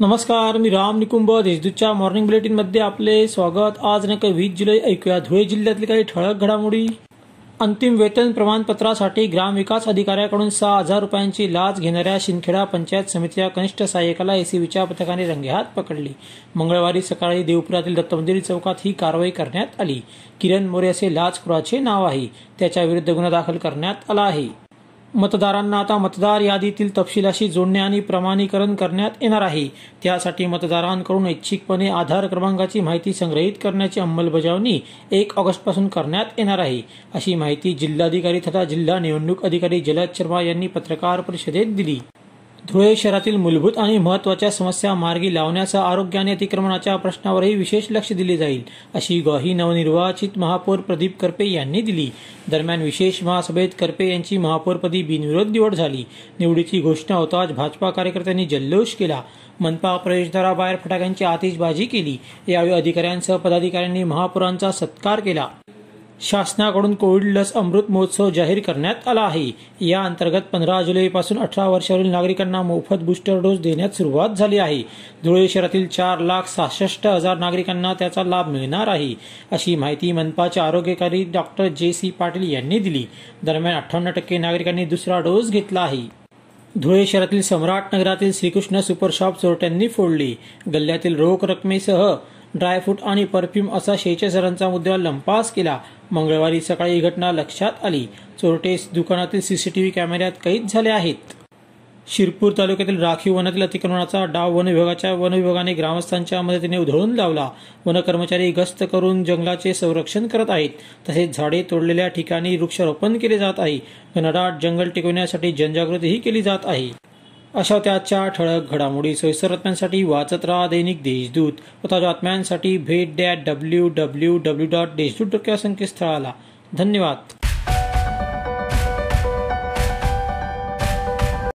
नमस्कार मी राम निकुंभ देशदूतच्या मॉर्निंग बुलेटिनमध्ये आपले स्वागत. आज दिनांक वीस जुलै ऐकूया धुळे जिल्ह्यातली काही ठळक घडामोडी. अंतिम वेतन प्रमाणपत्रासाठी ग्रामविकास अधिकाऱ्याकडून सहा हजार रुपयांची लाच घेणाऱ्या शिंदखेडा पंचायत समितीच्या कनिष्ठ सहाय्यकाला एसीबीच्या पथकाने रंगेहात पकडली. मंगळवारी सकाळी देवपुरातील दत्तमंदिर चौकात ही कारवाई करण्यात आली. किरण मोरे असे लाचखोराचे नाव आहे. त्याच्या विरुद्ध गुन्हा दाखल करण्यात आला आहे. मतदारांना आता मतदार यादीतील तपशिलाशी जोडणे आणि प्रमाणीकरण करण्यात येणार आहे. त्यासाठी मतदारांकडून ऐच्छिकपणे आधार क्रमांकाची माहिती संग्रहित करण्याची अंमलबजावणी एक ऑगस्टपासून करण्यात येणार आहे. अशी माहिती जिल्हाधिकारी तथा जिल्हा निवडणूक अधिकारी जलद शर्मा यांनी पत्रकार परिषदेत दिली. धुळे शहरातील मूलभूत आणि महत्त्वाच्या समस्या मार्गी लावण्याचा आरोग्य आणि अतिक्रमणाच्या प्रश्नावरही विशेष लक्ष दिले जाईल अशी ग्वाही नवनिर्वाचित महापौर प्रदीप करपे यांनी दिली. दरम्यान विशेष महासभेत करपे यांची महापौरपदी बिनविरोध निवड झाली. निवडीची घोषणा होताच भाजपा कार्यकर्त्यांनी जल्लोष केला. मनपा प्रवेशद्वाराबाहेर फटाक्यांची आतिषबाजी केली. यावेळी अधिकाऱ्यांसह पदाधिकाऱ्यांनी महापौरांचा सत्कार केला. शासनाकडून कोविड लस अमृत महोत्सव जाहीर करण्यात आला आहे. या अंतर्गत पंधरा जुलैपासून अठरा वर्षावरील नागरिकांना मोफत बूस्टर डोस देण्यात सुरुवात झाली आहे. धुळे शहरातील चार लाख सहासष्ट हजार नागरिकांना त्याचा लाभ मिळणार आहे अशी माहिती मनपाचे आरोग्यकारी डॉक्टर जे सी पाटील यांनी दिली. दरम्यान अठ्ठावन्न टक्के नागरिकांनी दुसरा डोस घेतला आहे. धुळे शहरातील सम्राट नगरातील श्रीकृष्ण सुपर शॉप चोरट्यांनी फोडली. गल्ल्यातील रोख रकमेसह ड्रायफ्रूट आणि परफ्यूम असा शेहेचाळीस मुद्दा लंपास केला. मंगळवारी सकाळी ही घटना लक्षात आली. चोरटे दुकानातील सीसीटीव्ही कॅमेऱ्यात कैद झाले आहेत. शिरपूर तालुक्यातील राखीव वनातील अतिक्रमणाचा डाव वन विभागाच्या वन विभागाने ग्रामस्थांच्या मदतीने उधळून लावला. वन कर्मचारी गस्त करून जंगलाचे संरक्षण करत आहेत. तसेच झाडे तोडलेल्या ठिकाणी वृक्षारोपण केले जात आहे. घनदाट जंगल टिकवण्यासाठी जनजागृतीही केली जात आहे. अशा त्याच्या ठळक घडामोडी सोयीस्तर बातम्यांसाठी वाचत राहा दैनिक देशदूत. व ताज्या बातम्यांसाठी भेट द्या W W W dot Deshdoot या संकेतस्थळाला. धन्यवाद.